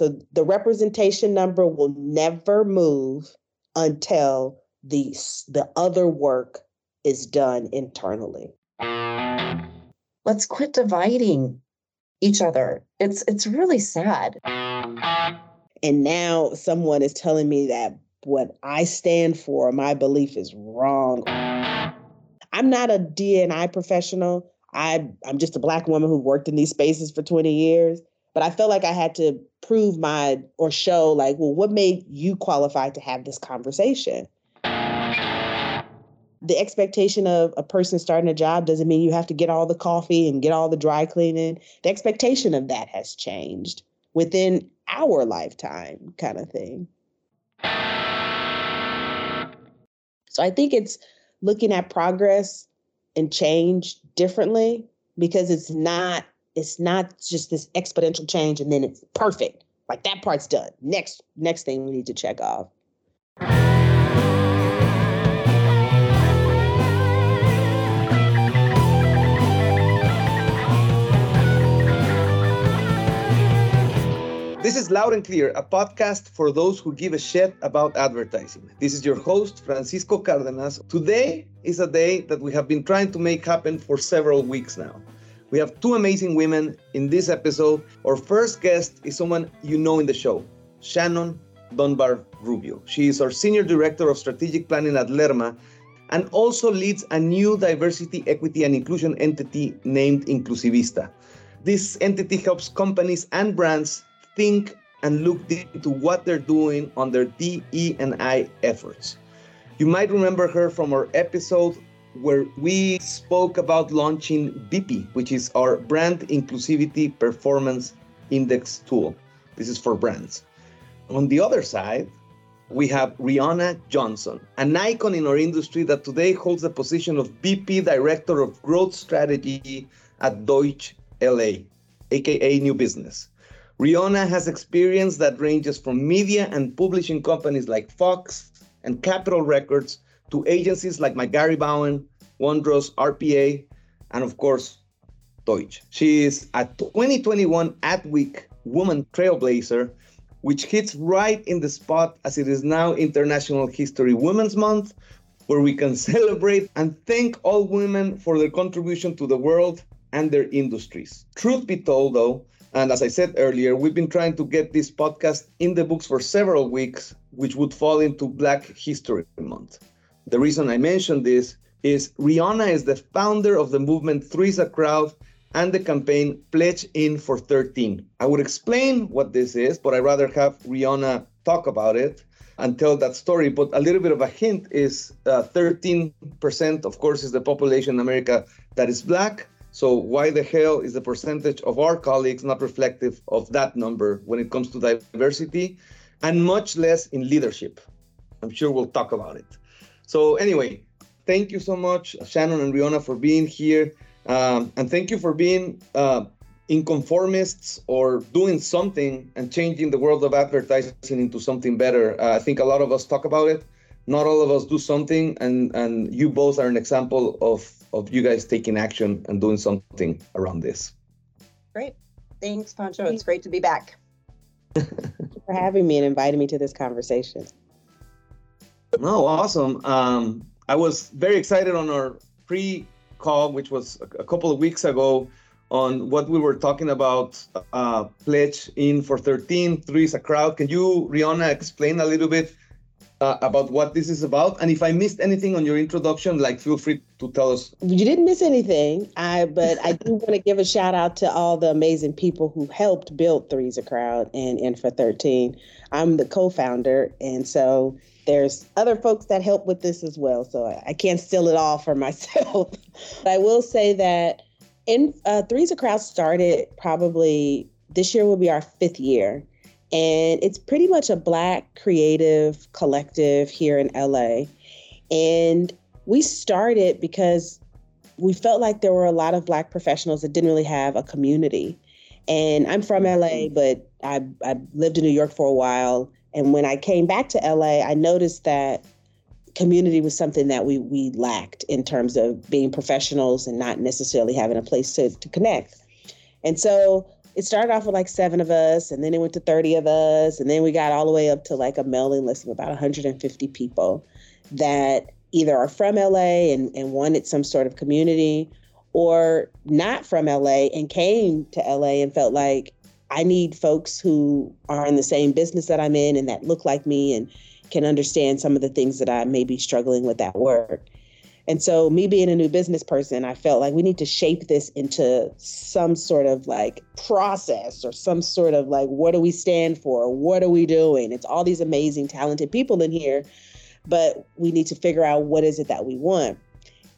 So the representation number will never move until the the other work is done internally. Let's quit dividing each other. It's it's really sad. And now someone is telling me that what I stand for, my belief is wrong. I'm not a DNI professional. I I'm just a black woman who worked in these spaces for 20 years, but I felt like I had to prove my or show like, well, what made you qualified to have this conversation? The expectation of a person starting a job doesn't mean you have to get all the coffee and get all the dry cleaning. The expectation of that has changed within our lifetime, kind of thing. So I think it's looking at progress and change differently because it's not it's not just this exponential change and then it's perfect. Like that part's done. Next next thing we need to check off. This is Loud and Clear, a podcast for those who give a shit about advertising. This is your host, Francisco Cardenas. Today is a day that we have been trying to make happen for several weeks now. We have two amazing women in this episode. Our first guest is someone you know in the show, Shannon Dunbar Rubio. She is our Senior Director of Strategic Planning at Lerma and also leads a new diversity, equity, and inclusion entity named Inclusivista. This entity helps companies and brands think and look into what they're doing on their DE and I efforts. You might remember her from our episode where we spoke about launching BP, which is our brand inclusivity performance index tool. This is for brands. On the other side, we have Reonna Johnson, an icon in our industry that today holds the position of VP Director of Growth Strategy at Deutsch LA, aka New Business. Reonna has experience that ranges from media and publishing companies like Fox and Capitol Records to agencies like McGarry Bowen, Wondros, RPA, and of course, Deutsch. She is a 2021 Adweek Woman Trailblazer, which hits right in the spot as it is now International History Women's Month, where we can celebrate and thank all women for their contribution to the world and their industries. Truth be told, though, and as I said earlier, we've been trying to get this podcast in the books for several weeks, which would fall into Black History Month. The reason I mention this is Reonna is the founder of the movement Three's a Crowd and the campaign Pledge In for 13. I would explain what this is, but I'd rather have Reonna talk about it and tell that story. But a little bit of a hint is uh, 13%, of course, is the population in America that is Black. So why the hell is the percentage of our colleagues not reflective of that number when it comes to diversity and much less in leadership? I'm sure we'll talk about it. So anyway, thank you so much, Shannon and Reonna, for being here. Um, and thank you for being uh, inconformists or doing something and changing the world of advertising into something better. Uh, I think a lot of us talk about it. Not all of us do something, and, and you both are an example of of you guys taking action and doing something around this. Great. Thanks, Pancho. It's great to be back. for having me and inviting me to this conversation. No, awesome. Um, I was very excited on our pre call, which was a, couple of weeks ago, on what we were talking about uh, Pledge in for 13, Three's a Crowd. Can you, Reonna, explain a little bit uh, about what this is about. And if I missed anything on your introduction, like feel free to tell us. You didn't miss anything. I but I do want to give a shout out to all the amazing people who helped build Three's a Crowd and In for 13. I'm the co-founder, and so there's other folks that help with this as well. So I, can't steal it all for myself. but I will say that in uh, Three's a Crowd started probably this year will be our fifth year. And it's pretty much a Black creative collective here in LA. And we started because we felt like there were a lot of Black professionals that didn't really have a community. And I'm from LA, but I, I lived in New York for a while. And when I came back to LA, I noticed that community was something that we we lacked in terms of being professionals and not necessarily having a place to, to connect. And so it started off with like seven of us, and then it went to 30 of us, and then we got all the way up to like a mailing list of about 150 people that either are from LA and, and wanted some sort of community or not from LA and came to LA and felt like I need folks who are in the same business that I'm in and that look like me and can understand some of the things that I may be struggling with at work. And so, me being a new business person, I felt like we need to shape this into some sort of like process or some sort of like, what do we stand for? What are we doing? It's all these amazing, talented people in here, but we need to figure out what is it that we want.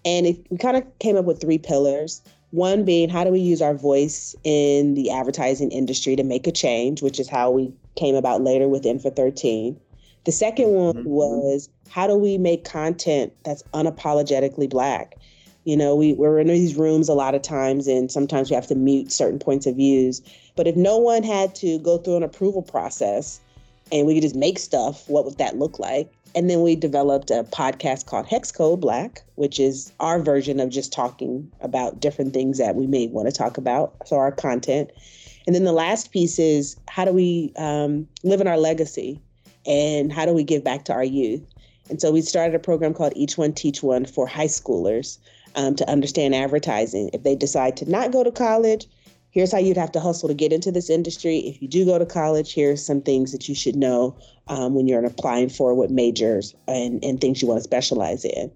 And it, we kind of came up with three pillars. One being, how do we use our voice in the advertising industry to make a change, which is how we came about later with In for 13. The second one mm-hmm. was how do we make content that's unapologetically black? You know, we, we're in these rooms a lot of times, and sometimes we have to mute certain points of views. But if no one had to go through an approval process and we could just make stuff, what would that look like? And then we developed a podcast called Hex Code Black, which is our version of just talking about different things that we may want to talk about. So, our content. And then the last piece is how do we um, live in our legacy and how do we give back to our youth? And so we started a program called Each One Teach One for high schoolers um, to understand advertising. If they decide to not go to college, here's how you'd have to hustle to get into this industry. If you do go to college, here's some things that you should know um, when you're applying for what majors and, and things you want to specialize in.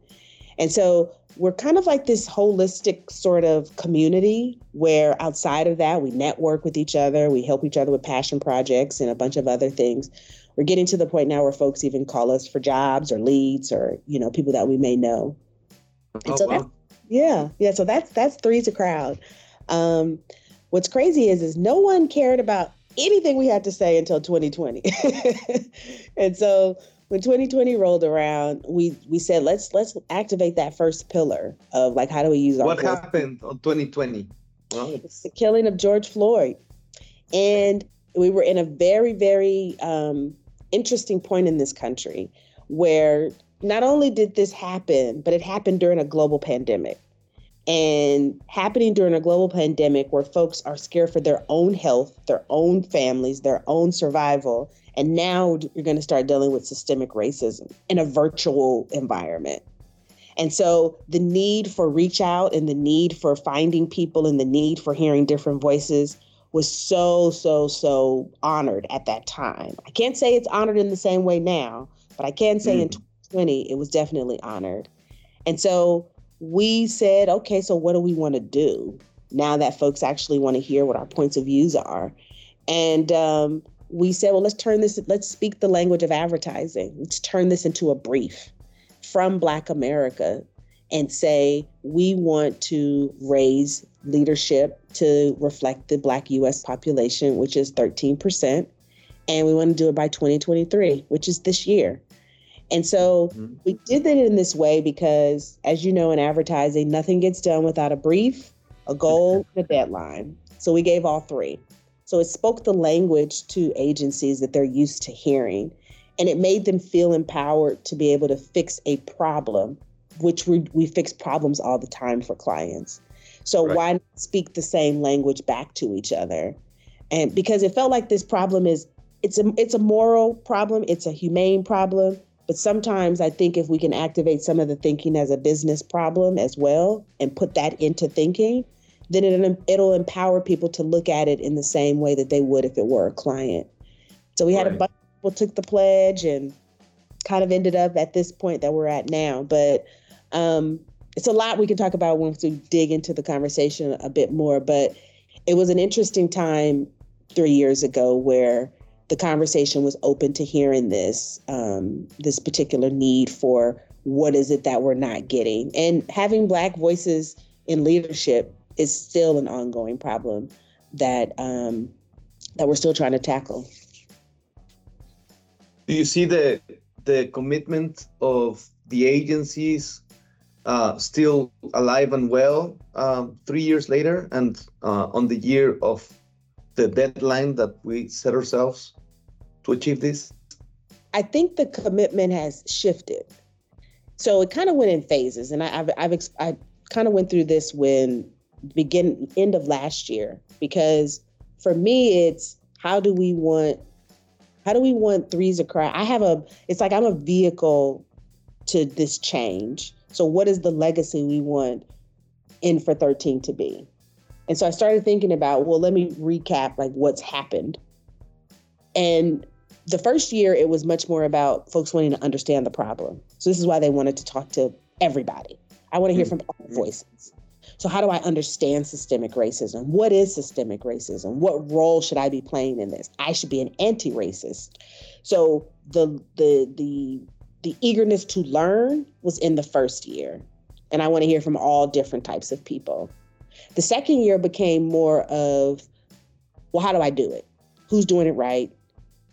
And so we're kind of like this holistic sort of community where outside of that, we network with each other, we help each other with passion projects and a bunch of other things we're getting to the point now where folks even call us for jobs or leads or you know people that we may know. And oh, so wow. yeah, yeah. So that's that's three's a crowd. Um, what's crazy is is no one cared about anything we had to say until 2020, and so when 2020 rolled around, we we said let's let's activate that first pillar of like how do we use our. What happened on 2020? Well, it's the killing of George Floyd, and we were in a very very um, interesting point in this country where not only did this happen, but it happened during a global pandemic. And happening during a global pandemic where folks are scared for their own health, their own families, their own survival. And now you're going to start dealing with systemic racism in a virtual environment. And so the need for reach out and the need for finding people and the need for hearing different voices was so, so, so honored at that time. I can't say it's honored in the same way now, but I can say mm. in 2020 it was definitely honored. And so we said, okay, so what do we want to do now that folks actually want to hear what our points of views are? And um, we said, well, let's turn this, let's speak the language of advertising. Let's turn this into a brief from Black America and say, we want to raise leadership to reflect the Black US population, which is 13%. And we want to do it by 2023, which is this year. And so mm-hmm. we did that in this way because, as you know, in advertising, nothing gets done without a brief, a goal, and a deadline. So we gave all three. So it spoke the language to agencies that they're used to hearing. And it made them feel empowered to be able to fix a problem, which we, we fix problems all the time for clients. So right. why not speak the same language back to each other? And because it felt like this problem is it's a it's a moral problem, it's a humane problem, but sometimes I think if we can activate some of the thinking as a business problem as well and put that into thinking, then it, it'll empower people to look at it in the same way that they would if it were a client. So we had right. a bunch of people took the pledge and kind of ended up at this point that we're at now. But um, it's a lot we can talk about once we dig into the conversation a bit more. But it was an interesting time three years ago where the conversation was open to hearing this um, this particular need for what is it that we're not getting? And having black voices in leadership is still an ongoing problem that um, that we're still trying to tackle. Do you see the the commitment of the agencies uh, still alive and well um, three years later and uh, on the year of the deadline that we set ourselves to achieve this? I think the commitment has shifted. So it kind of went in phases, and I, have I've I kind of went through this when begin end of last year because for me, it's how do we want how do we want Three's a Crowd? I have a it's like I'm a vehicle to this change. So what is the legacy we want in for 13 to be? And so I started thinking about, well, let me recap like what's happened. And the first year it was much more about folks wanting to understand the problem. So this is why they wanted to talk to everybody. I want to hear mm-hmm. from all voices. So, how do I understand systemic racism? What is systemic racism? What role should I be playing in this? I should be an anti-racist. So, the the the the eagerness to learn was in the first year, and I want to hear from all different types of people. The second year became more of, well, how do I do it? Who's doing it right?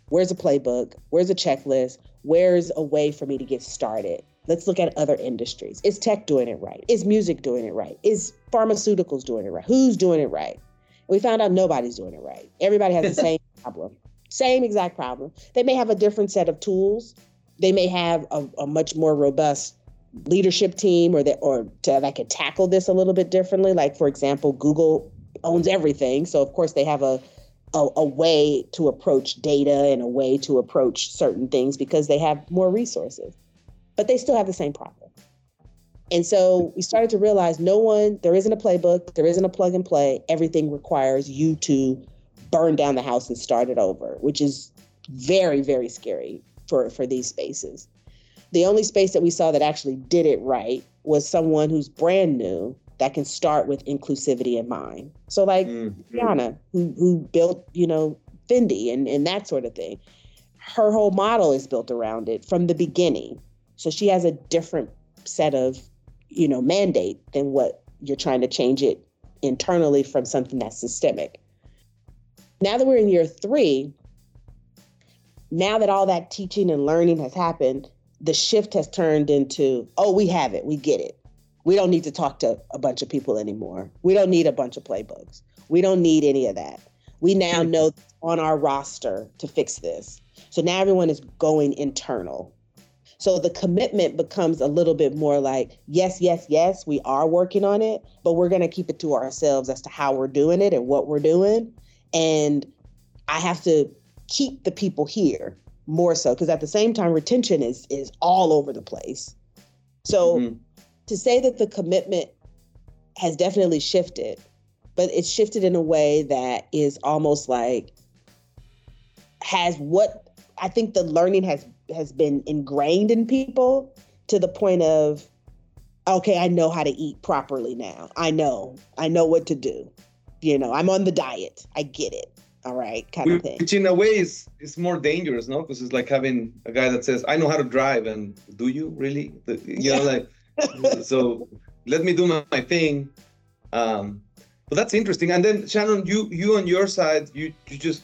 Where's a playbook? Where's a checklist? Where's a way for me to get started? Let's look at other industries. Is tech doing it right? Is music doing it right? Is pharmaceuticals doing it right? Who's doing it right? we found out nobody's doing it right. Everybody has the same problem, same exact problem. They may have a different set of tools. They may have a, a much more robust leadership team or that or to, that could tackle this a little bit differently. Like for example, Google owns everything, so of course they have a a, a, way to approach data and a way to approach certain things because they have more resources but they still have the same problem. And so we started to realize no one, there isn't a playbook, there isn't a plug and play. Everything requires you to burn down the house and start it over, which is very, very scary for, for these spaces. The only space that we saw that actually did it right was someone who's brand new that can start with inclusivity in mind. So like mm-hmm. Rihanna, who who built, you know, Fenty and, and that sort of thing. Her whole model is built around it from the beginning. So she has a different set of, you know, mandate than what you're trying to change it internally from something that's systemic. Now that we're in year three, now that all that teaching and learning has happened, the shift has turned into, oh, we have it, we get it. We don't need to talk to a bunch of people anymore. We don't need a bunch of playbooks. We don't need any of that. We now know on our roster to fix this. So now everyone is going internal. So the commitment becomes a little bit more like, yes, yes, yes, we are working on it, but we're going to keep it to ourselves as to how we're doing it and what we're doing. And I have to keep the people here more so because at the same time retention is is all over the place. So mm-hmm. to say that the commitment has definitely shifted, but it's shifted in a way that is almost like has what I think the learning has has been ingrained in people to the point of okay i know how to eat properly now. I know. I know what to do. You know i'm on the diet. I get it all right kind which, of thing which in a way is is more dangerous no because it's like having a guy that says i know how to drive and do you really you yeah. know like so let me do my, my thing um but that's interesting and then shannon you you on your side you you just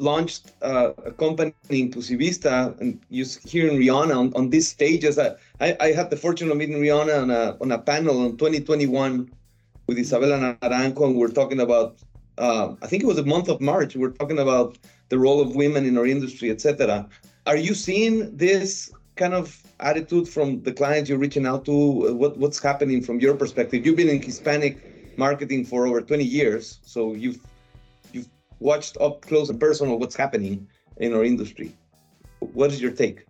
launched uh, a company in Inclusivista and you hearing Reonna on, on these stages. I, I, I, had the fortune of meeting Reonna on a, on a panel in 2021 with Isabella Naranjo, and we're talking about, uh, I think it was the month of March, we're talking about the role of women in our industry, etc. Are you seeing this kind of attitude from the clients you're reaching out to? What, what's happening from your perspective? You've been in Hispanic marketing for over 20 years, so you've watched up close and personal what's happening in our industry. What is your take?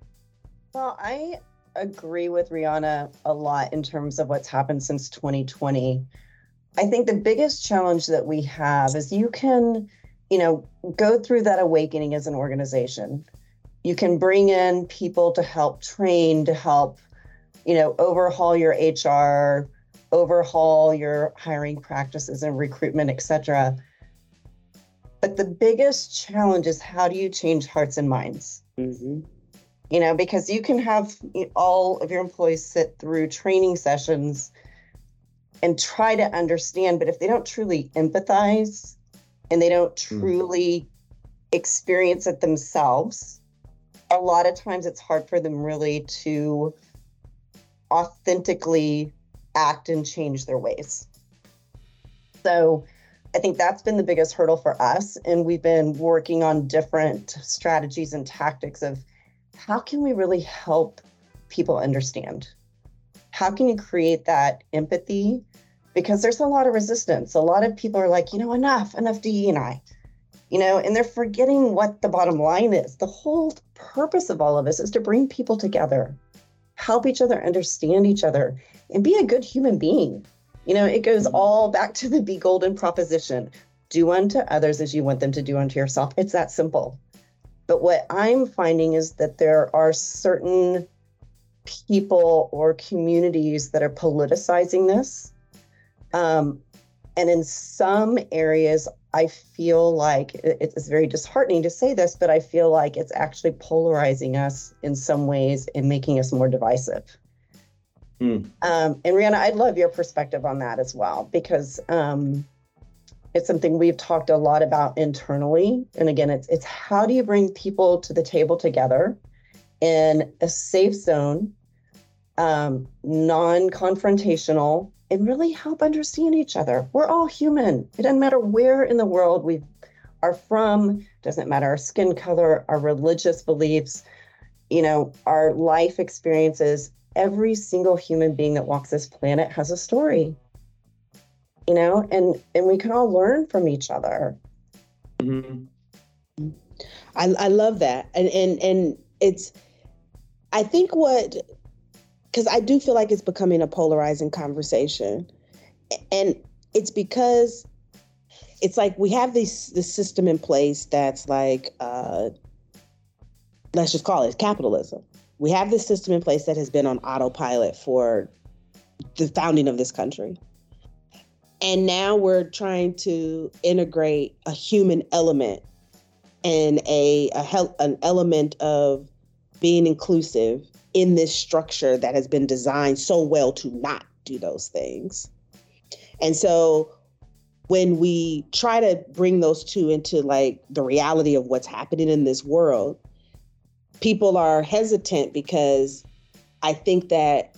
Well, I agree with Reonna a lot in terms of what's happened since 2020. I think the biggest challenge that we have is you can, you know, go through that awakening as an organization. You can bring in people to help train, to help, you know, overhaul your HR, overhaul your hiring practices and recruitment, et cetera. But the biggest challenge is how do you change hearts and minds? Mm-hmm. You know, because you can have all of your employees sit through training sessions and try to understand, but if they don't truly empathize and they don't mm. truly mm. experience it themselves, a lot of times it's hard for them really to authentically act and change their ways. So, I think that's been the biggest hurdle for us. And we've been working on different strategies and tactics of how can we really help people understand? How can you create that empathy? Because there's a lot of resistance. A lot of people are like, you know, enough, enough DE and I. you know, and they're forgetting what the bottom line is. The whole purpose of all of this is to bring people together, help each other understand each other, and be a good human being. You know, it goes mm-hmm. all back to the be golden proposition do unto others as you want them to do unto yourself. It's that simple. But what I'm finding is that there are certain people or communities that are politicizing this. Um, and in some areas, I feel like it's very disheartening to say this, but I feel like it's actually polarizing us in some ways and making us more divisive. Mm. Um, and Reonna, I'd love your perspective on that as well, because um, it's something we've talked a lot about internally. And again, it's it's how do you bring people to the table together in a safe zone, um, non-confrontational, and really help understand each other. We're all human. It doesn't matter where in the world we are from, doesn't matter our skin color, our religious beliefs, you know, our life experiences. Every single human being that walks this planet has a story. You know, and and we can all learn from each other. Mm-hmm. I I love that. And and and it's I think what because I do feel like it's becoming a polarizing conversation. And it's because it's like we have this this system in place that's like uh, let's just call it capitalism. We have this system in place that has been on autopilot for the founding of this country. And now we're trying to integrate a human element and a, a an element of being inclusive in this structure that has been designed so well to not do those things. And so when we try to bring those two into like the reality of what's happening in this world, people are hesitant because I think that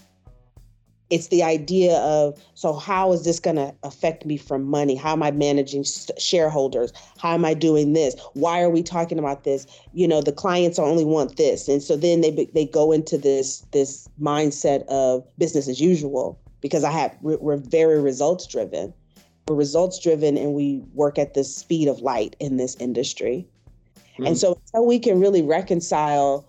it's the idea of so how is this going to affect me from money? How am i managing shareholders? How am i doing this? Why are we talking about this? You know the clients only want this. And so then they they go into this this mindset of business as usual because i have we're very results driven. We're results driven and we work at the speed of light in this industry. Mm-hmm. and so until we can really reconcile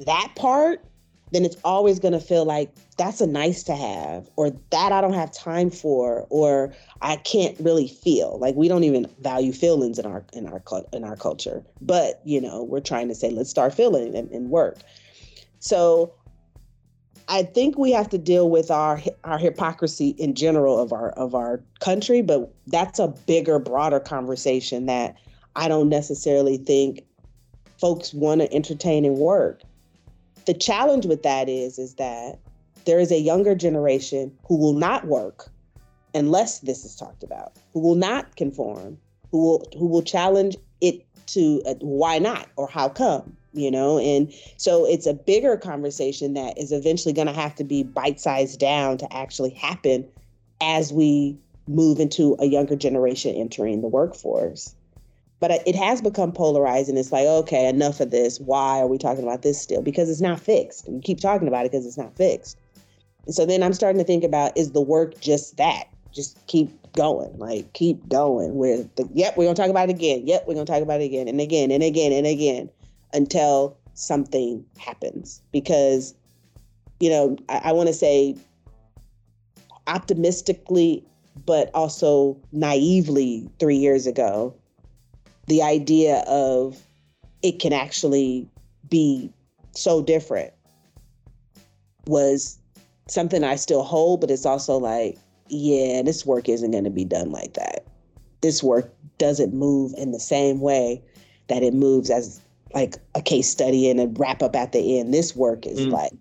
that part then it's always going to feel like that's a nice to have or that I don't have time for or I can't really feel. Like we don't even value feelings in our in our in our culture. But, you know, we're trying to say let's start feeling and, and work. So I think we have to deal with our our hypocrisy in general of our of our country, but that's a bigger, broader conversation that I don't necessarily think folks want to entertain and work the challenge with that is is that there is a younger generation who will not work unless this is talked about who will not conform who will who will challenge it to uh, why not or how come you know? And so it's a bigger conversation that is eventually going to have to be bite sized down to actually happen as we move into a younger generation entering the workforce but it has become polarized and it's like okay enough of this. Why are we talking about this still? Because it's not fixed. And we keep talking about it because it's not fixed. And so then i'm starting to think about is the work just that? Just keep going like keep going with the yep we're gonna talk about it again. Yep we're gonna talk about it again and again and again and again until something happens. Because you know i, I want to say optimistically but also naively three years ago the idea of it can actually be so different was something I still hold, but it's also like, yeah, this work isn't going to be done like that. This work doesn't move in the same way that it moves as like a case study and a wrap up at the end. This work is mm. like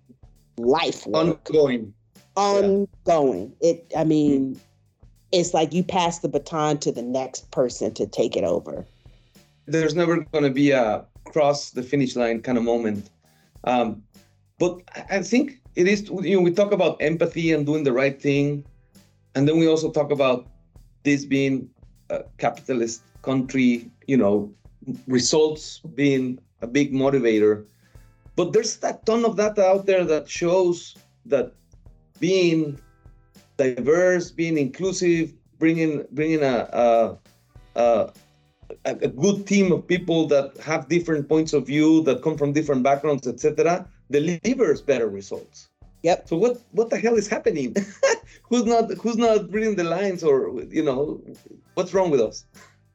life work. Ongoing. Ongoing. Yeah. It I mean, mm. it's like you pass the baton to the next person to take it over there's never going to be a cross the finish line kind of moment. Um, but I think it is, you know, we talk about empathy and doing the right thing. And then we also talk about this being a capitalist country, you know, results being a big motivator. But there's that ton of data out there that shows that being diverse, being inclusive, bringing bringing a, a, a a, a good team of people that have different points of view, that come from different backgrounds, etc., delivers better results. Yep. So what what the hell is happening? who's not who's not reading the lines, or you know, what's wrong with us?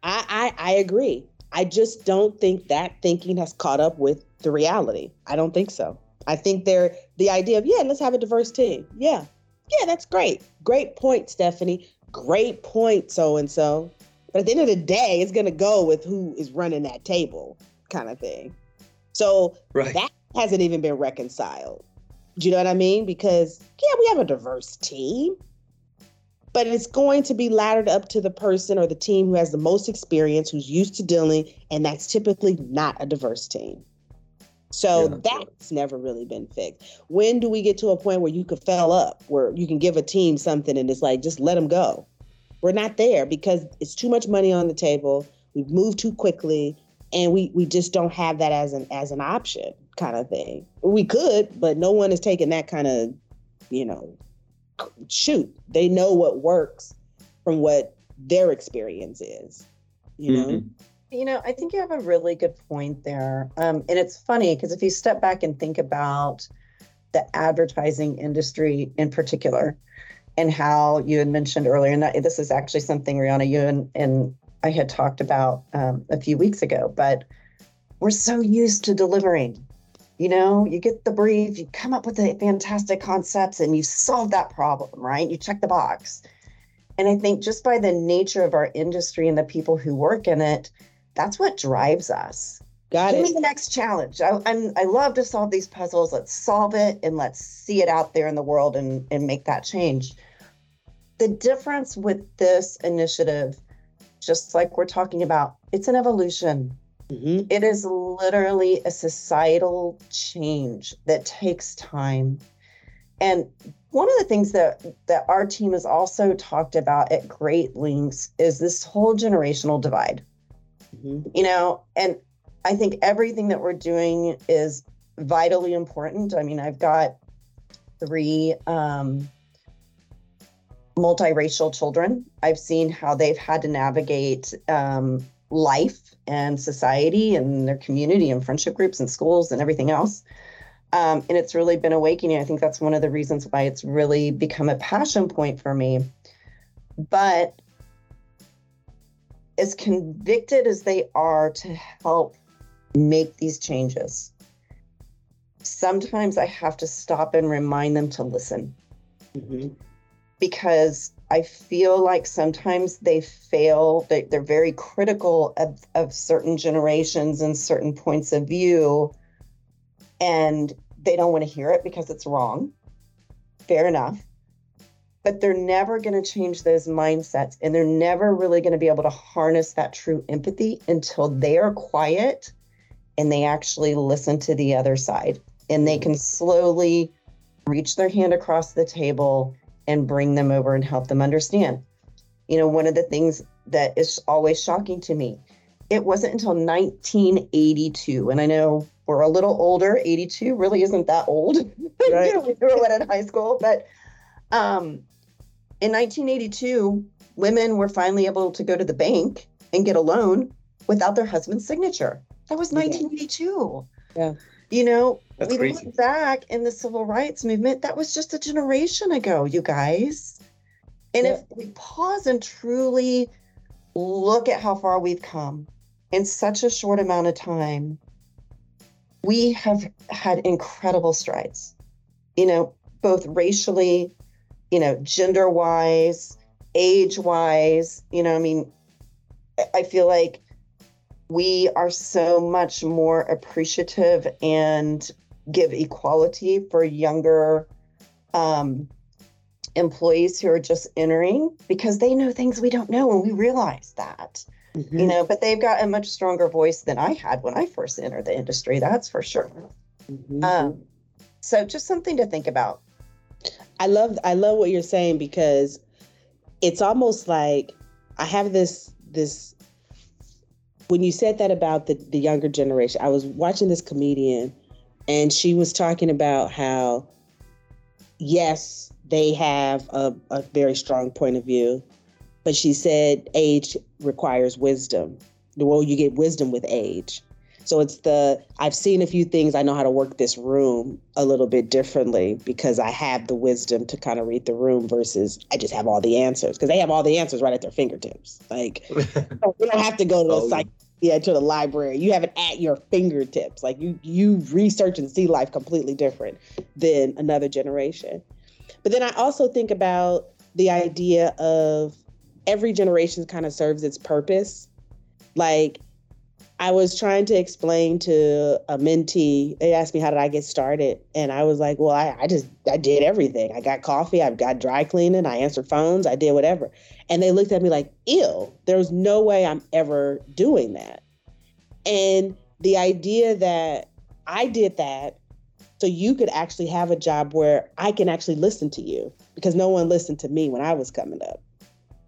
I, I I agree. I just don't think that thinking has caught up with the reality. I don't think so. I think they're the idea of yeah, let's have a diverse team. Yeah, yeah, that's great. Great point, Stephanie. Great point, so and so. But at the end of the day, it's going to go with who is running that table, kind of thing. So right. that hasn't even been reconciled. Do you know what I mean? Because yeah, we have a diverse team, but it's going to be laddered up to the person or the team who has the most experience, who's used to dealing, and that's typically not a diverse team. So yeah. that's never really been fixed. When do we get to a point where you could fell up, where you can give a team something and it's like, just let them go? We're not there because it's too much money on the table. We've moved too quickly, and we we just don't have that as an as an option, kind of thing. We could, but no one is taking that kind of, you know, shoot. They know what works from what their experience is. You know. Mm-hmm. You know, I think you have a really good point there. Um, and it's funny because if you step back and think about the advertising industry in particular and how you had mentioned earlier, and that, this is actually something, Reonna, you and, and I had talked about um, a few weeks ago, but we're so used to delivering. You know, you get the brief, you come up with the fantastic concepts, and you solve that problem, right? You check the box. And I think just by the nature of our industry and the people who work in it, that's what drives us. Got Give it. me the next challenge. I, I'm I love to solve these puzzles. Let's solve it and let's see it out there in the world and and make that change. The difference with this initiative, just like we're talking about, it's an evolution. Mm-hmm. It is literally a societal change that takes time. And one of the things that that our team has also talked about at great lengths is this whole generational divide. Mm-hmm. You know, and I think everything that we're doing is vitally important. I mean, I've got three um, multiracial children. I've seen how they've had to navigate um, life and society and their community and friendship groups and schools and everything else. Um, and it's really been awakening. I think that's one of the reasons why it's really become a passion point for me. But as convicted as they are to help make these changes, sometimes I have to stop and remind them to listen. Mm-hmm. Because I feel like sometimes they fail, they, they're very critical of, of certain generations and certain points of view, and they don't want to hear it because it's wrong. Fair enough but they're never going to change those mindsets and they're never really going to be able to harness that true empathy until they are quiet and they actually listen to the other side and they can slowly reach their hand across the table and bring them over and help them understand. You know, one of the things that is always shocking to me, it wasn't until 1982, and I know we're a little older, 82 really isn't that old. Right. we were in high school, but um, in 1982, women were finally able to go to the bank and get a loan without their husband's signature. That was 1982. Yeah. You know, That's we crazy. look back in the civil rights movement, that was just a generation ago, you guys. And if we pause and truly look at how far we've come in such a short amount of time, we have had incredible strides, you know, both racially, you know, gender wise, age wise. You know, I mean, I feel like we are so much more appreciative and give equality for younger um, employees who are just entering because they know things we don't know and we realize that Mm-hmm. you know but they've got a much stronger voice than i had when i first entered the industry that's for sure Mm-hmm. um, so just something to think about I love I love what you're saying because it's almost like I have this this when you said that about the, the younger generation, I was watching this comedian and she was talking about how yes, they have a, a very strong point of view, but she said age requires wisdom. well, you get wisdom with age. So it's the I've seen a few things. I know how to work this room a little bit differently because I have the wisdom to kind of read the room versus I just have all the answers because they have all the answers right at their fingertips. Like you don't have to go to the oh. site yeah to the library. You have it at your fingertips. Like you you research and see life completely different than another generation. But then i also think about the idea of every generation kind of serves its purpose. Like I was trying to explain to a mentee, they asked me how did I get started? And I was like, well, I, I just I did everything. I got coffee, I've got dry cleaning, I answered phones, I did whatever. And they looked at me like, ew, there's no way I'm ever doing that. And the idea that I did that so you could actually have a job where I can actually listen to you because no one listened to me when I was coming up.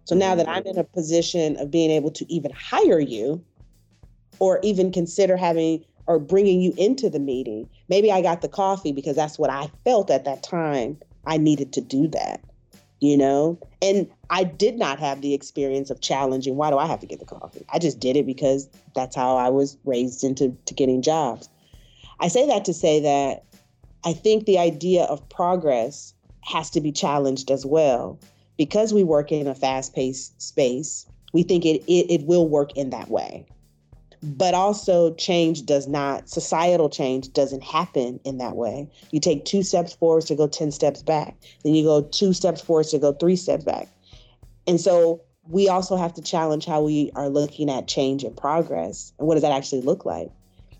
So now that I'm in a mm-hmm. position of being able to even hire you, or even consider having or bringing you into the meeting. Maybe I got the coffee because that's what I felt at that time. I needed to do that, you know? And I did not have the experience of challenging why do I have to get the coffee? I just did it because that's how I was raised into to getting jobs. I say that to say that I think the idea of progress has to be challenged as well. Because we work in a fast paced space, we think it, it, it will work in that way but also change does not societal change doesn't happen in that way. You take two steps forward to go 10 steps back. Then you go two steps forward to go three steps back. And so we also have to challenge how we are looking at change and progress and what does that actually look like.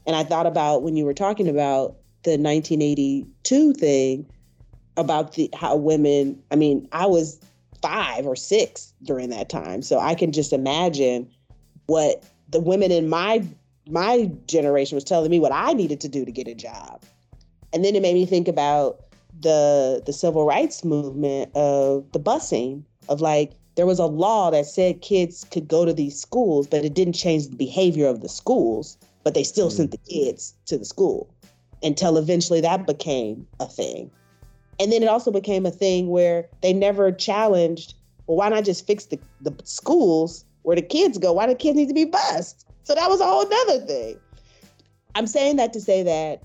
And i thought about when you were talking about the 1982 thing about the how women i mean i was five or six during that time. So i can just imagine what the women in my my generation was telling me what I needed to do to get a job. And then it made me think about the the civil rights movement of the busing of like there was a law that said kids could go to these schools, but it didn't change the behavior of the schools, but they still mm. sent the kids to the school until eventually that became a thing. And then it also became a thing where they never challenged, well, why not just fix the, the schools where the kids go. Why do kids need to be bused? So that was a whole nother thing. I'm saying that to say that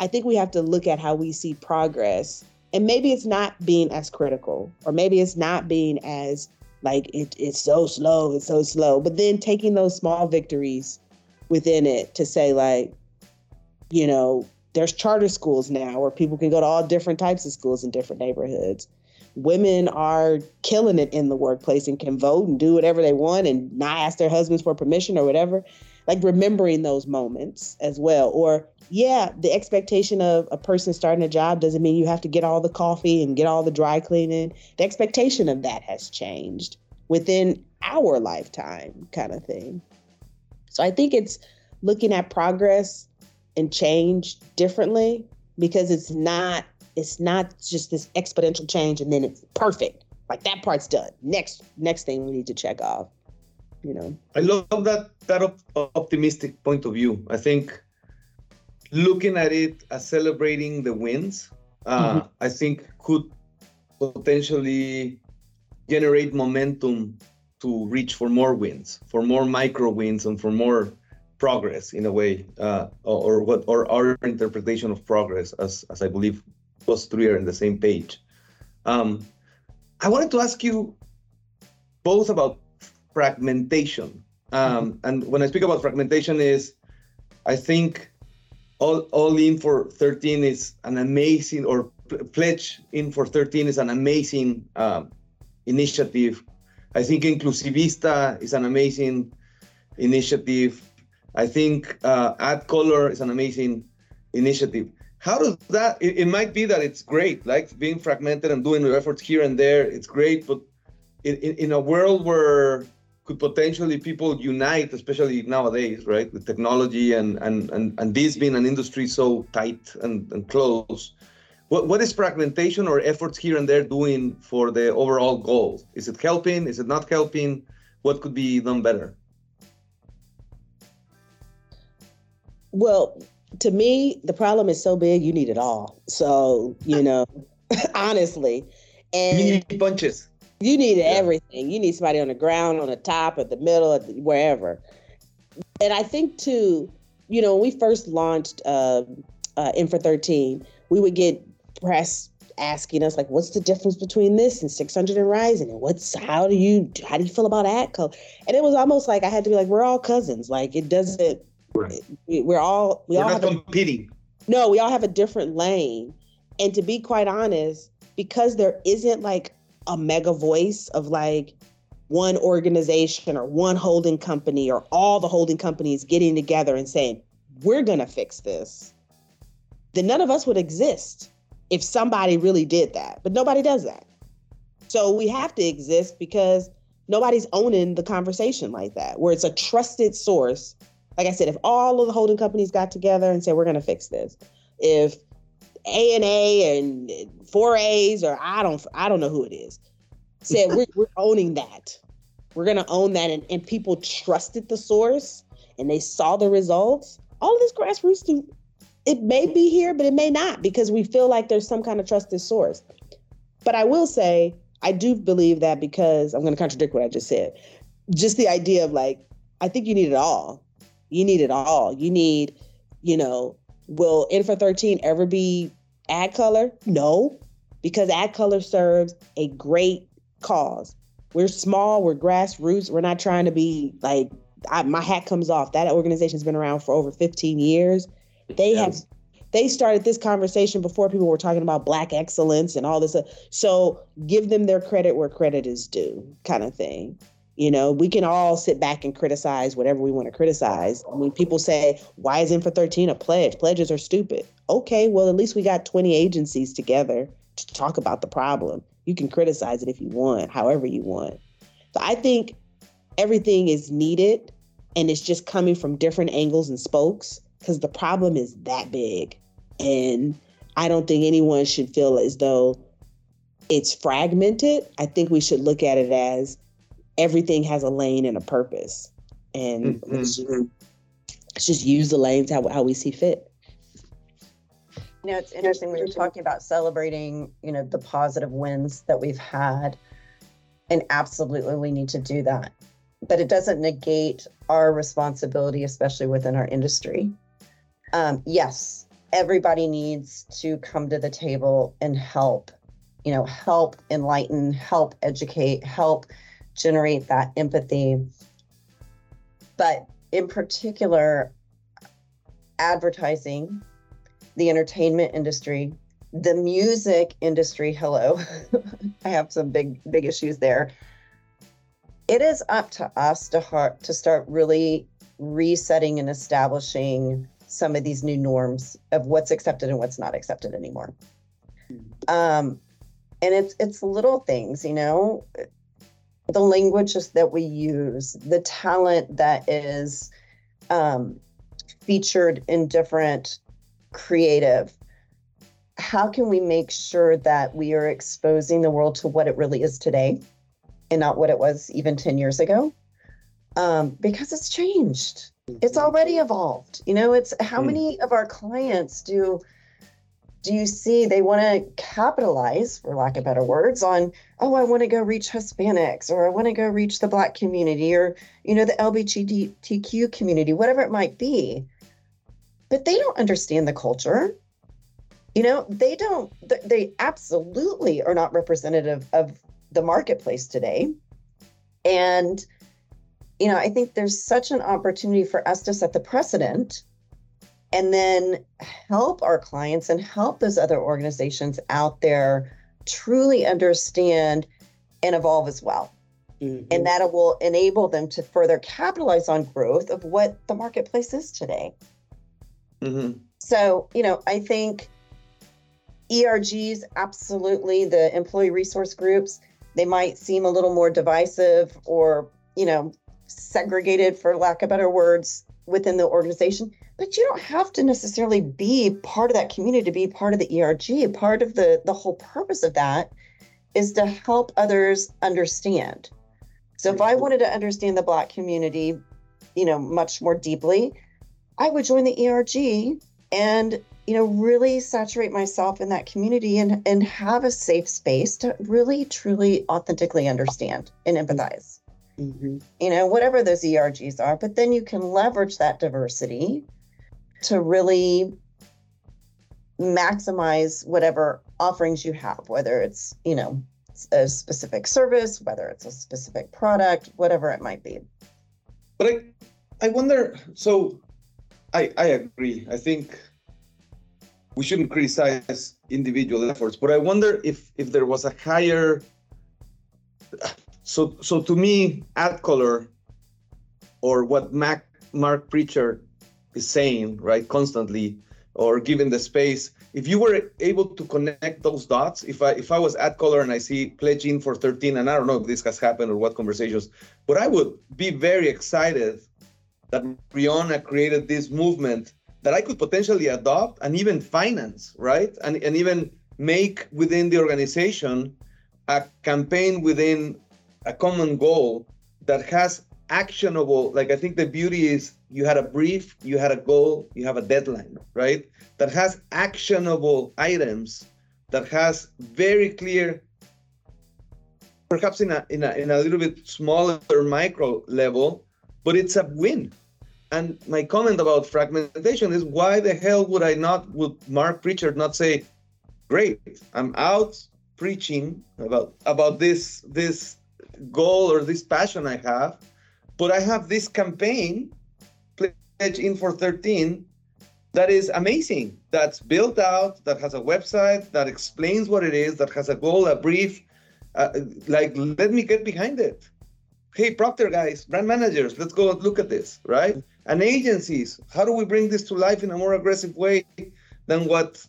I think we have to look at how we see progress. And maybe it's not being as critical, or maybe it's not being as like it, it's so slow, it's so slow. But then taking those small victories within it to say, like, you know, there's charter schools now where people can go to all different types of schools in different neighborhoods women are killing it in the workplace and can vote and do whatever they want and not ask their husbands for permission or whatever. Like remembering those moments as well. Or, yeah, the expectation of a person starting a job doesn't mean you have to get all the coffee and get all the dry cleaning. The expectation of that has changed within our lifetime, kind of thing. So I think it's looking at progress and change differently because it's not it's not just this exponential change and then it's perfect. Like that part's done. Next next thing we need to check off. You know. I love that that op- optimistic point of view. I think looking at it as celebrating the wins, uh, mm-hmm. I think could potentially generate momentum to reach for more wins, for more micro wins, and for more progress in a way, uh, or, or, what or our interpretation of progress, as as I believe us three are in the same page. Um, I wanted to ask you both about fragmentation. Um, mm-hmm. and when I speak about fragmentation, is I think all all in for 13 is an amazing, or pledge in for 13 is an amazing um, initiative. I think Inclusivista is an amazing initiative. I think uh, AdColor is an amazing initiative how does that it, it, might be that it's great like being fragmented and doing efforts here and there it's great but in, in, in, a world where could potentially people unite especially nowadays right with technology and and and, and this being an industry so tight and, and close what, what is fragmentation or efforts here and there doing for the overall goal? Is it helping? Is it not helping? What could be done better? Well to me, the problem is so big, you need it all. So, you know, honestly. And you need bunches. You need yeah. everything. You need somebody on the ground, on the top, at the middle, at the, wherever. and I think too, you know, when we first launched uh, uh, In for 13, we would get press asking us like, "What's the difference between this and 600 and Rising? And what's how do you how do you feel about AdColor?" And it was almost like I had to be like, "We're all cousins. Like it doesn't. Right. We, are all we we're all not have competing. A, no, we all have a different lane. And to be quite honest, because there isn't like a mega voice of like one organization or one holding company or all the holding companies getting together and saying, we're going to fix this, then none of us would exist if somebody really did that. But nobody does that. So we have to exist because nobody's owning the conversation like that, where it's a trusted source. Like I said, if all of the holding companies got together and said, we're going to fix this, if ANA and four A's or I don't I don't know who it is, said we're, we're owning that. We're gonna own that, and, and people trusted the source and they saw the results. All of this grassroots, it may be here, but it may not because we feel like there's some kind of trusted source. But I will say, I do believe that because I'm going to contradict what I just said. Just the idea of like, I think you need it all. You need it all. You need, you know, will In for 13 ever be AdColor? No, because AdColor serves a great cause. We're small, we're grassroots, we're not trying to be like I, my hat comes off. That organization's been around for over 15 years. They have they started this conversation before people were talking about black excellence and all this. Uh, so give them their credit where credit is due, kind of thing. You know, we can all sit back and criticize whatever we want to criticize. I mean, people say, why is In for 13 a pledge? Pledges are stupid. Okay, well, at least we got 20 agencies together to talk about the problem. You can criticize it if you want, however you want. So I think everything is needed and it's just coming from different angles and spokes because the problem is that big. And I don't think anyone should feel as though it's fragmented. I think we should look at it as everything has a lane and a purpose. And mm-hmm. let's, just, let's, just, use the lanes how, how we see fit. You know, it's interesting when you're talking about celebrating, you know, the positive wins that we've had. And absolutely, we need to do that. But it doesn't negate our responsibility, especially within our industry. Um, yes, everybody needs to come to the table and help, you know, help enlighten, help educate, help generate that empathy. But in particular, advertising, the entertainment industry, the music industry, hello, I have some big, big issues there. It is up to us to, heart, to start really resetting and establishing some of these new norms of what's accepted and what's not accepted anymore. Hmm. Um, and it's it's little things, you know, the languages that we use, the talent that is um, featured in different creative. How can we make sure that we are exposing the world to what it really is today and not what it was even 10 years ago? Um, because it's changed. It's mm-hmm. already evolved. You know, it's how mm. many of our clients do do you see they want to capitalize, for lack of better words, on, oh, I want to go reach Hispanics or I want to go reach the Black community or, you know, the LGBTQ community, whatever it might be. But they don't understand the culture. You know, they don't, they absolutely are not representative of the marketplace today. And, you know, I think there's such an opportunity for us to set the precedent and then help our clients and help those other organizations out there truly understand and evolve as well. Mm-hmm. And that will enable them to further capitalize on growth of what the marketplace is today. Mm-hmm. So, you know, I think ERGs, absolutely, the employee resource groups, they might seem a little more divisive or, you know, segregated, for lack of better words, within the organization but you don't have to necessarily be part of that community to be part of the erg part of the the whole purpose of that is to help others understand so if i mm-hmm. wanted to understand the black community you know much more deeply i would join the erg and you know really saturate myself in that community and and have a safe space to really truly authentically understand and empathize mm-hmm. you know, whatever those ERGs are, but then you can leverage that diversity to really maximize whatever offerings you have, whether it's, you know, a specific service, whether it's a specific product, whatever it might be. But I, I wonder, so I, I agree. I think we shouldn't criticize individual efforts, but I wonder if if there was a higher so so to me, AdColor or what Mac Mark Pritchard is saying, right, constantly, or given the space, if you were able to connect those dots, if I if I was AdColor and I see Pledge In for 13, and I don't know if this has happened or what conversations, but I would be very excited that Reonna created this movement that I could potentially adopt and even finance, right? And, and even make within the organization a campaign within a common goal that has actionable, like I think the beauty is you had a brief, you had a goal, you have a deadline, right? That has actionable items, that has very clear, perhaps in a in a in a little bit smaller micro level, but it's a win. And my comment about fragmentation is why the hell would I not, would Mark Pritchard not say, great, I'm out preaching about about this this goal or this passion I have, but I have this campaign, Pledge in for 13, that is amazing. That's built out, that has a website, that explains what it is, that has a goal, a brief. Uh, like, let me get behind it hey procter guys brand managers let's go look at this right and agencies how do we bring this to life in a more aggressive way than what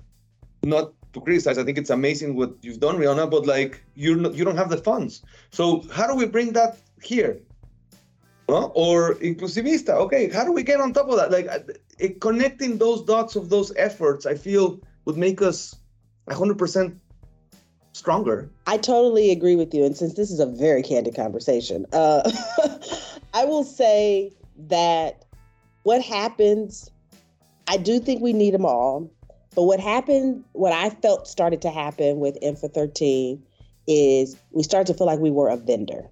not to criticize i think it's amazing what you've done Reonna but like you're not, you don't have the funds so how do we bring that here well, or inclusivista okay how do we get on top of that like uh, it, connecting those dots of those efforts i feel would make us 100% stronger. I totally agree with you. And since this is a very candid conversation, uh, I will say that what happens, I do think we need them all. But what happened, what I felt started to happen with In for 13 is we started to feel like we were a vendor.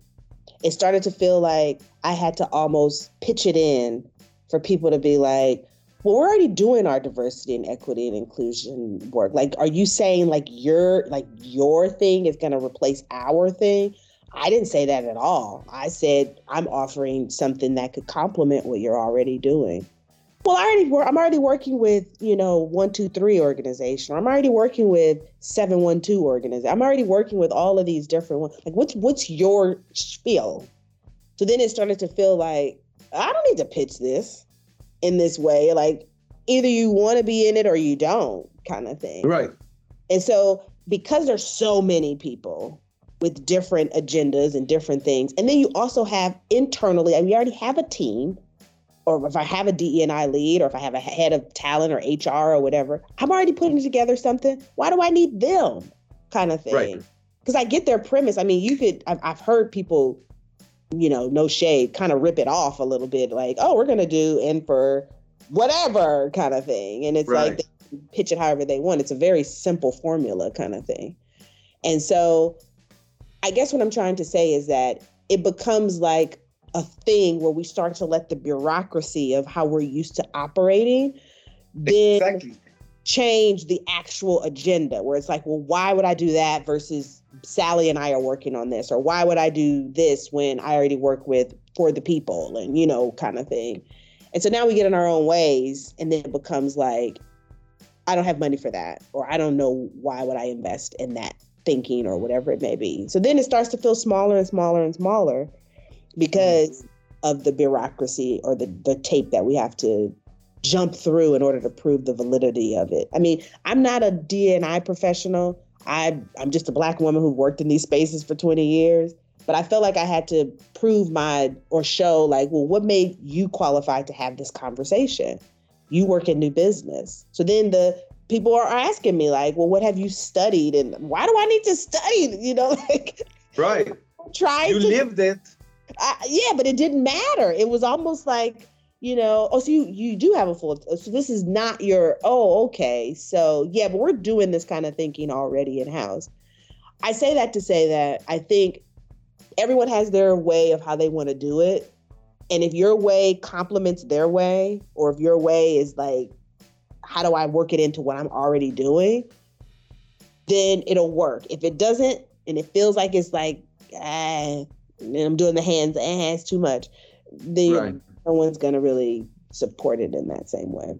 It started to feel like I had to almost pitch it in for people to be like, well, we're already doing our diversity and equity and inclusion work. Like, are you saying like your like your thing is going to replace our thing? I didn't say that at all. I said I'm offering something that could complement what you're already doing. Well, I already work, I'm already working with you know one two three organization. I'm already working with seven one two organization. I'm already working with all of these different ones. Like, what's what's your spiel? So then it started to feel like I don't need to pitch this in this way. Like either you want to be in it or you don't, kind of thing. Right. And so because there's so many people with different agendas and different things, and then you also have internally, and we already have a team, or if I have a DEI lead, or if I have a head of talent or HR or whatever, I'm already putting together something. Why do I need them? Kind of thing. Right. Because I get their premise. I mean, you could. I've, I've heard people you know, no shade, kind of rip it off a little bit, like, oh, we're gonna do and for whatever kind of thing. And it's right. like pitch it however they want. It's a very simple formula kind of thing. And so I guess what I'm trying to say is that it becomes like a thing where we start to let the bureaucracy of how we're used to operating then exactly. change the actual agenda where it's like, well, why would I do that versus Sally and I are working on this, or why would I do this when I already work with for the people and, you know, kind of thing. And so now we get in our own ways, and then it becomes like, I don't have money for that, or I don't know why would I invest in that thinking or whatever it may be. So then it starts to feel smaller and smaller and smaller Mm. because of the bureaucracy or the, the tape that we have to jump through in order to prove the validity of it. I mean, I'm not a DNI professional. I I'm just a black woman who worked in these spaces for 20 years, but I felt like I had to prove my or show like, well, what made you qualified to have this conversation? You work in new business. So then the people are asking me like, well, what have you studied and why do I need to study? You know, like Right. Try you to, lived it. I, yeah, but it didn't matter. It was almost like you know oh so you you do have a full so this is not your oh okay so yeah but we're doing this kind of thinking already in house i say that to say that i think everyone has their way of how they want to do it. And if your way complements their way, or if your way is like, how do I work it into what I'm already doing, then it'll work. If it doesn't, and it feels like it's like, ah, I'm doing the hands, eh, it's too much, then right. no one's gonna really support it in that same way.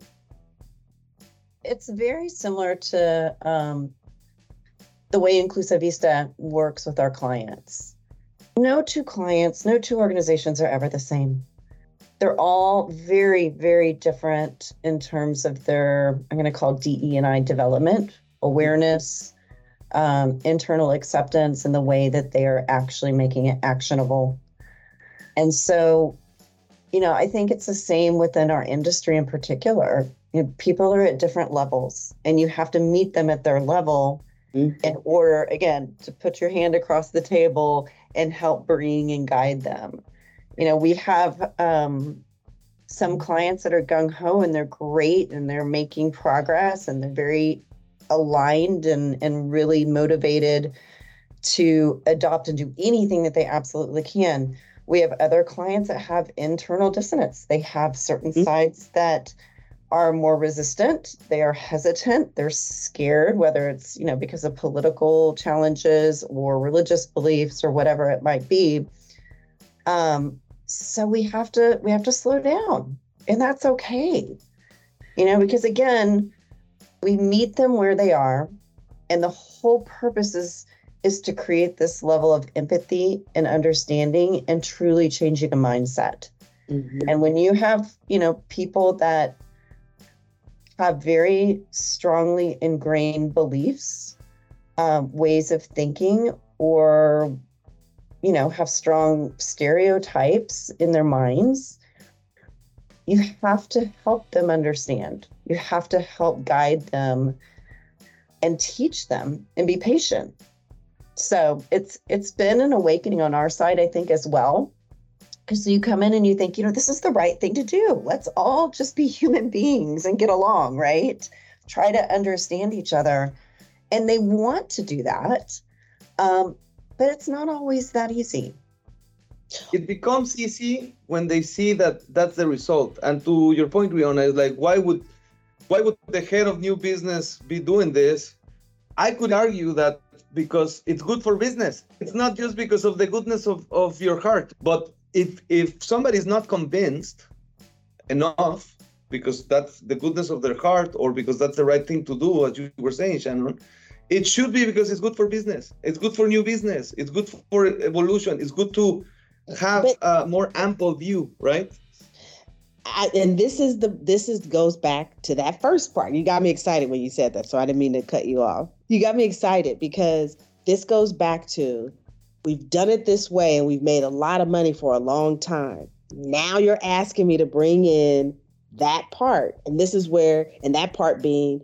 It's very similar to um, the way Inclusivista works with our clients. No two clients, no two organizations are ever the same. They're all very, very different in terms of their, I'm going to call DE and I development, awareness, um, internal acceptance, and the way that they are actually making it actionable. And so, you know, I think it's the same within our industry in particular. You know, people are at different levels, and you have to meet them at their level mm-hmm. in order, again, to put your hand across the table and help bring and guide them. You know, we have um, some clients that are gung ho and they're great and they're making progress and they're very aligned and, and really motivated to adopt and do anything that they absolutely can. We have other clients that have internal dissonance. They have certain mm-hmm. sides that are more resistant they are hesitant they're scared whether it's you know because of political challenges or religious beliefs or whatever it might be um so we have to we have to slow down and that's okay you know because again we meet them where they are and the whole purpose is is to create this level of empathy and understanding and truly changing a mindset mm-hmm. and when you have you know people that have very strongly ingrained beliefs, um, ways of thinking, or, you know, have strong stereotypes in their minds, you have to help them understand. You have to help guide them and teach them and be patient. So it's it's been an awakening on our side, I think, as well because you come in and you think, you know, this is the right thing to do. Let's all just be human beings and get along, right? Try to understand each other. And they want to do that. Um, but it's not always that easy. It becomes easy when they see that that's the result. And to your point, Reonna, is like, why would why would the head of new business be doing this? I could argue that because it's good for business. It's not just because of the goodness of, of your heart, but if if somebody is not convinced enough because that's the goodness of their heart or because that's the right thing to do as you were saying shannon it should be because it's good for business it's good for new business it's good for evolution it's good to have but, a more ample view right I, and this is the this is goes back to that first part you got me excited when you said that so i didn't mean to cut you off you got me excited because this goes back to We've done it this way and we've made a lot of money for a long time. Now you're asking me to bring in that part. And this is where, and that part being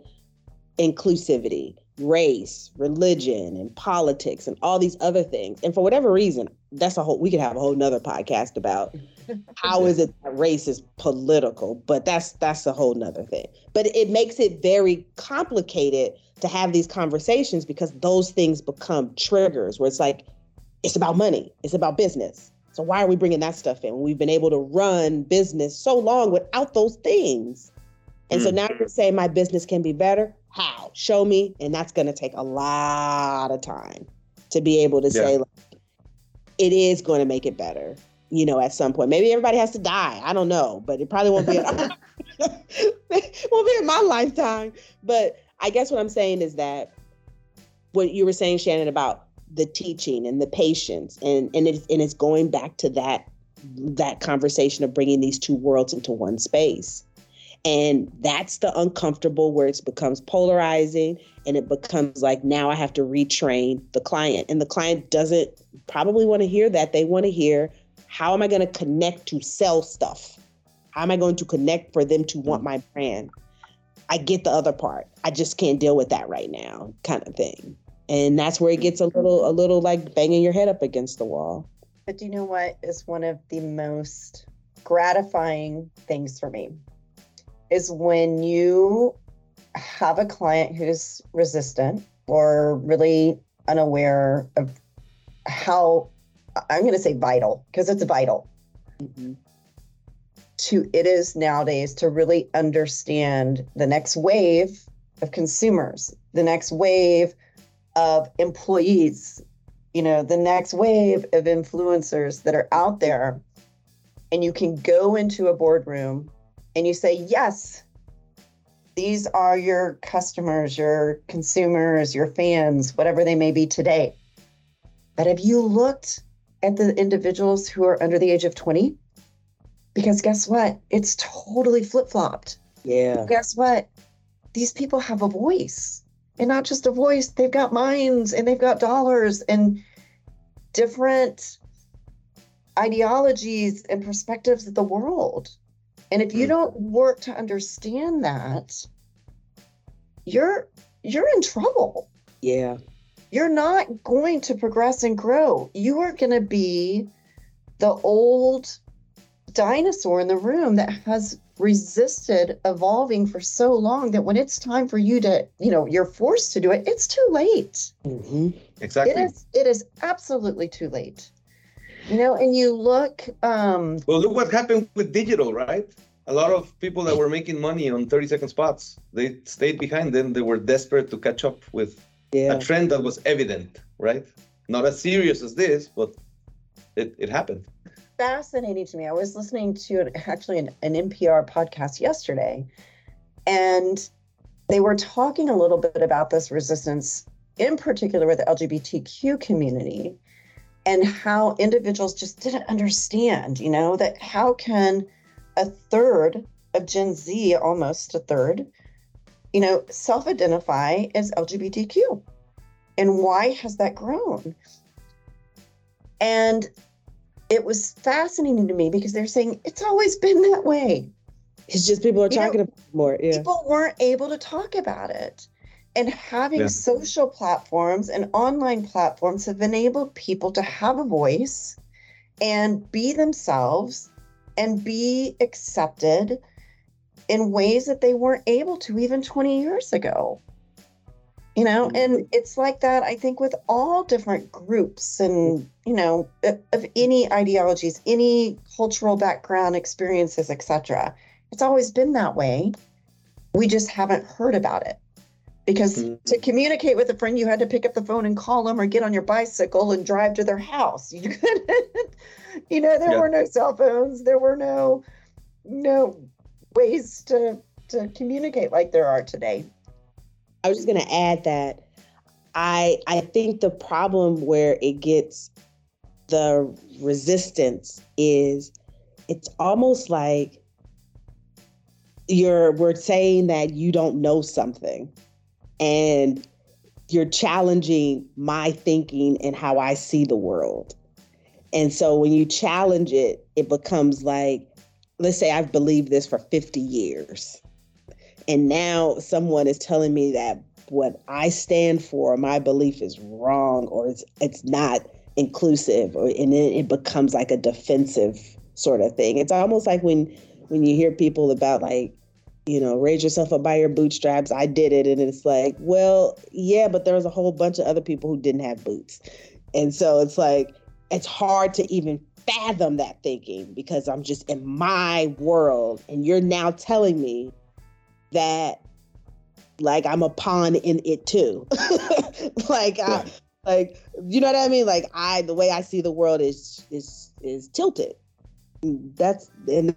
inclusivity, race, religion, and politics, and all these other things. And for whatever reason, that's a whole, we could have a whole nother podcast about how is it that race is political, but that's, that's a whole nother thing. But it makes it very complicated to have these conversations because those things become triggers where it's like, it's about money, it's about business. So why are we bringing that stuff in? We've been able to run business so long without those things. And mm. so now you're saying my business can be better. How? Show me. And that's going to take a lot of time to be able to yeah. say like, it is going to make it better. You know, at some point, maybe everybody has to die. I don't know, but it probably won't be. it won't be in my lifetime. But I guess what I'm saying is that what you were saying, Shannon, about the teaching and the patience and and it's and it's going back to that that conversation of bringing these two worlds into one space and that's the uncomfortable where it becomes polarizing and it becomes like now i have to retrain the client. And the client doesn't probably want to hear that. They want to hear how am i going to connect to sell stuff? How am i going to connect for them to want my brand? I get the other part. I just can't deal with that right now kind of thing. And that's where it gets a little a little like banging your head up against the wall. But do you know what is one of the most gratifying things for me is when you have a client who's resistant or really unaware of how I'm going to say vital because it's vital Mm-hmm. to it is nowadays to really understand the next wave of consumers, the next wave of employees, you know, the next wave of influencers that are out there. And you can go into a boardroom and you say, yes, these are your customers, your consumers, your fans, whatever they may be today. But have you looked at the individuals who are under the age of 20? Because guess what? It's totally flip flopped. Yeah. Guess what? These people have a voice. And not just a voice, they've got minds and they've got dollars and different ideologies and perspectives of the world. And if you Mm. don't work to understand that, you're you're in trouble Yeah. you're not going to progress and grow. You are going to be the old dinosaur in the room that has resisted evolving for so long that when it's time for you to, you know, you're forced to do it, it's too late. hmm Exactly. It is it is absolutely too late. You know, and you look um Well, look what happened with digital, right? A lot of people that were making money on 30 second spots, they stayed behind them. They were desperate to catch up with Yeah. a trend that was evident, right? Not as serious as this, but it, it happened. fascinating to me. I was listening to an, actually an, an NPR podcast yesterday, and they were talking a little bit about this resistance, in particular with the LGBTQ community, and how individuals just didn't understand, you know, that how can a third of Gen Z, almost a third, you know, self identify as LGBTQ? And why has that grown? And it was fascinating to me because they're saying it's always been that way. It's just people are You know, talking about it more. Yeah. People weren't able to talk about it. And having Yeah. social platforms and online platforms have enabled people to have a voice and be themselves and be accepted in ways that they weren't able to even 20 years ago. You know, mm-hmm. and it's like that, I think, with all different groups and, you know, of of any ideologies, any cultural background, experiences, etc. It's always been that way. We just haven't heard about it. Because Mhm. to communicate with a friend, you had to pick up the phone and call them or get on your bicycle and drive to their house. You couldn't, you know, there Yeah. were no cell phones, there were no no ways to to communicate like there are today. I was just gonna add that I I think the problem where it gets the resistance is it's almost like you're we're saying that you don't know something and you're challenging my thinking and how I see the world. And so when you challenge it, it becomes like, let's say I've believed this for 50 years. And now someone is telling me that what I stand for, my belief is wrong or it's it's not inclusive or and then it becomes like a defensive sort of thing. It's almost like when when you hear people about like you know, raise yourself up by your bootstraps. I did it. And it's like, well, yeah, but there was a whole bunch of other people who didn't have boots. And so it's like, it's hard to even fathom that thinking because I'm just in my world. And you're now telling me that like I'm a pawn in it too. like I like you know what I mean? Like I the way I see the world is is is tilted. That's and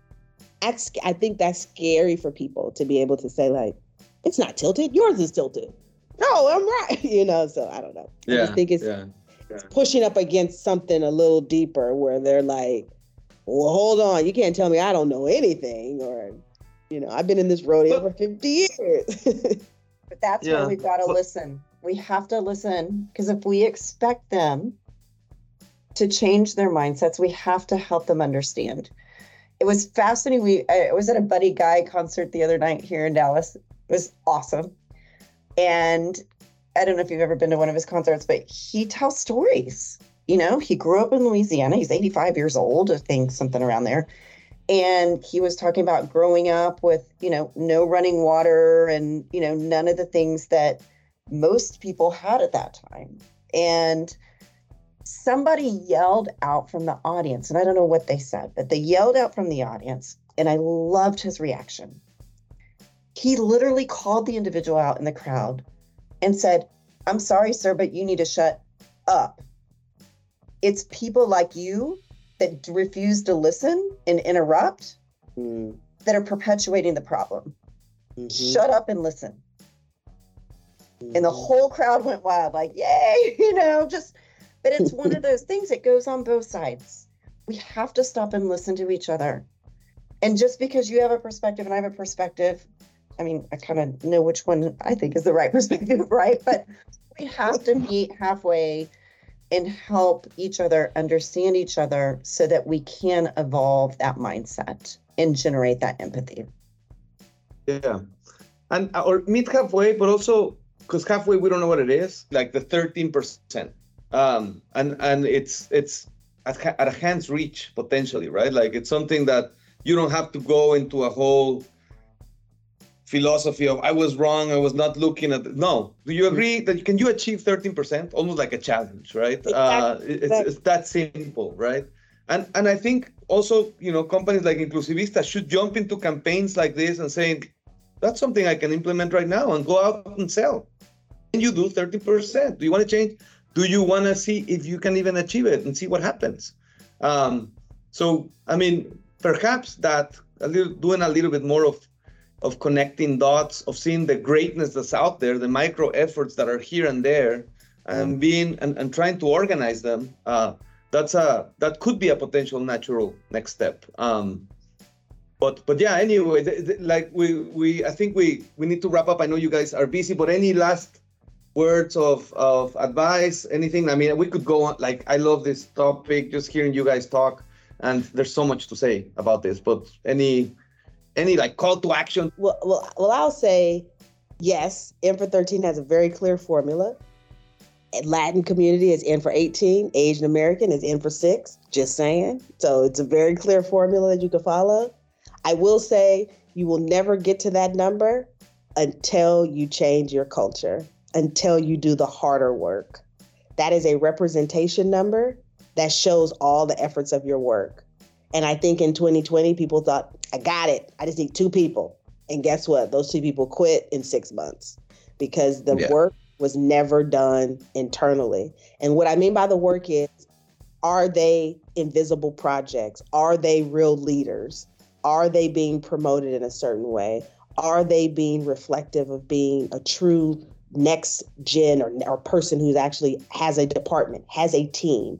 that's I think that's scary for people to be able to say like it's not tilted, yours is tilted. No, I'm right. You know, so I don't know. Yeah, I just think it's yeah. pushing up against something a little deeper where they're like, well, hold on, you can't tell me I don't know anything, or, you know, I've been in this rodeo for 50 years. But that's Yeah, where we've got to listen. We have to listen because if we expect them to change their mindsets, we have to help them understand. It was fascinating. We I was at a Buddy Guy concert the other night here in Dallas. It was awesome. And I don't know if you've ever been to one of his concerts, but he tells stories. You know, he grew up in Louisiana. He's 85 years old, I think, something around there. And he was talking about growing up with, you know, no running water and, you know, none of the things that most people had at that time. And somebody yelled out from the audience, and I don't know what they said, but they yelled out from the audience, and I loved his reaction. He literally called the individual out in the crowd and said, I'm sorry, sir, but you need to shut up. It's people like you that refuse to listen and interrupt Mm, that are perpetuating the problem. mhm, Shut up and listen. And the mhm. whole crowd went wild, like, yay, you know, just, but it's one of those things that goes on both sides. We have to stop and listen to each other. And just because you have a perspective and I have a perspective, I mean, I kind of know which one I think is the right perspective, right? But we have to meet halfway and help each other understand each other so that we can evolve that mindset and generate that empathy. Yeah. And uh, or meet halfway, but also because halfway we don't know what it is, like the 13%. Um, and and it's it's at, at a hand's reach potentially, right? Like it's something that you don't have to go into a whole philosophy of I was wrong, I was not looking at. No, do you agree that can you achieve 13%? Almost like a challenge, right? Uh, Exactly. it- it's, it's that simple, right? And and I think also you know companies like Inclusivista should jump into campaigns like this and saying that's something I can implement right now and go out and sell. Can you do 30%? Do you want to change? Do you want to see if you can even achieve it and see what happens? Um, so, I mean, perhaps that a little, doing a little bit more of of connecting dots, of seeing the greatness that's out there, the micro efforts that are here and there, and being and, and trying to organize them. Uh, that's a that could be a potential natural next step. Um, but but yeah anyway th- th- like we we i think we we need to wrap up i know you guys are busy but any last words of of advice anything i mean we could go on like i love this topic just hearing you guys talk and there's so much to say about this but any any like call to action Well, well, well, I'll say yes. In for 13 has a very clear formula. Latin community is N for 18. Asian American is N for six. Just saying. So it's a very clear formula that you can follow. I will say you will never get to that number until you change your culture, until you do the harder work. That is a representation number that shows all the efforts of your work. And I think in 2020, people thought, I got it. I just need two people. And guess what? Those two people quit in six months because the Yeah. work was never done internally. And what I mean by the work is are they invisible projects? Are they real leaders? Are they being promoted in a certain way? Are they being reflective of being a true next gen or, or person who's actually has a department, has a team?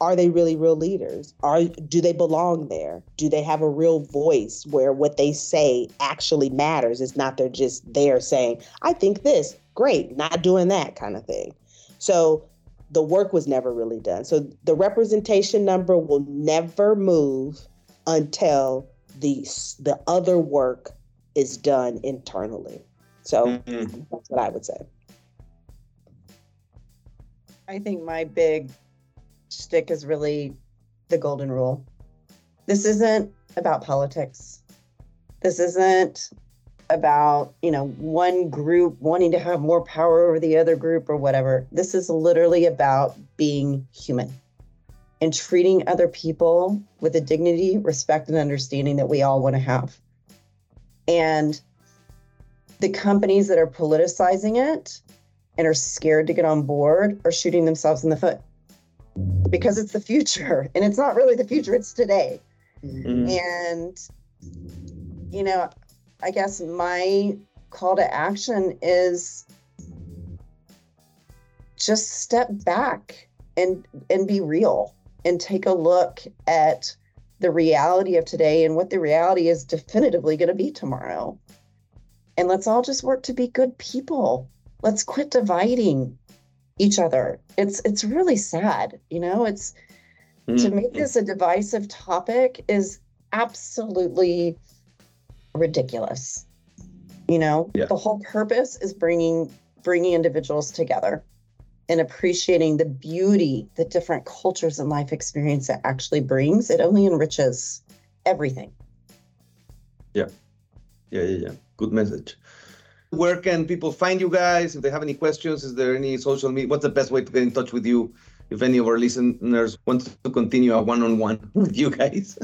Are they really real leaders? Are do they belong there? Do they have a real voice where what they say actually matters? It's not they're just there saying, I think this, great, not doing that kind of thing. So the work was never really done. So the representation number will never move until the the other work is done internally. So Mhm. that's what I would say. I think my big stick is really the golden rule. This isn't about politics. This isn't about, you know, one group wanting to have more power over the other group or whatever. This is literally about being human and treating other people with the dignity, respect, and understanding that we all want to have. And the companies that are politicizing it and are scared to get on board are shooting themselves in the foot. Because it's the future and it's not really the future it's today. Mhm. and you know i guess my call to action is just step back and and be real and take a look at the reality of today and what the reality is definitively going to be tomorrow. And let's all just work to be good people let's quit dividing each other it's it's really sad you know it's to make Mhm. this a divisive topic is absolutely ridiculous you know Yeah. the whole purpose is bringing bringing individuals together and appreciating the beauty that different cultures and life experience it actually brings it only enriches everything Yeah. Yeah, yeah, yeah. Good message. Where can people find you guys? If they have any questions, is there any social media? What's the best way to get in touch with you if any of our listeners want to continue a one-on-one with you guys.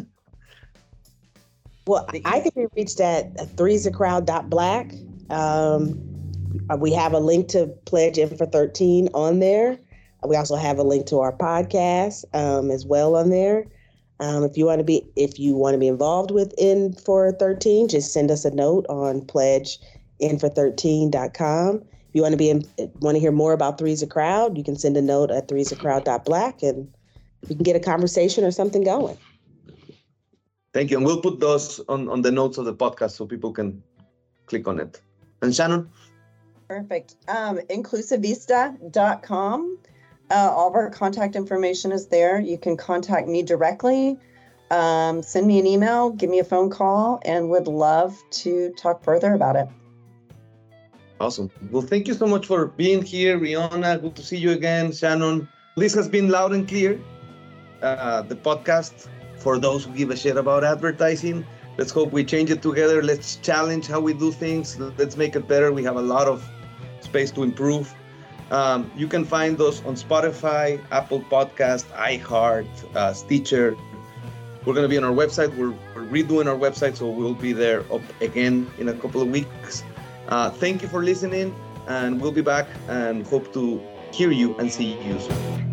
Well, I can be reached at threesacrowd.black. Um, we have a link to Pledge In for 13 on there. We also have a link to our podcast um, as well on there. Um, if you want to be if you want to be involved with In for 13, just send us a note on pledgeinfor13.com. If you want to be in, want to hear more about Three's a Crowd, you can send a note at threesacrowd.black and we can get a conversation or something going. Thank you. And we'll put those on, on the notes of the podcast so people can click on it. And Shannon? Perfect. Um, inclusivista.com. Uh, all of our contact information is there. You can contact me directly, um, send me an email, give me a phone call, and would love to talk further about it. Awesome. Well, thank you so much for being here, Reonna. Good to see you again, Shannon. This has been loud and clear. Uh, the podcast for those who give a shit about advertising. Let's hope we change it together. Let's challenge how we do things. Let's make it better. We have a lot of space to improve. Um, you can find those on Spotify, Apple Podcast, iHeart, uh, Stitcher. We're going to be on our website. We're, we're, redoing our website, so we'll be there up again in a couple of weeks. Uh, thank you for listening, and we'll be back and hope to hear you and see you soon.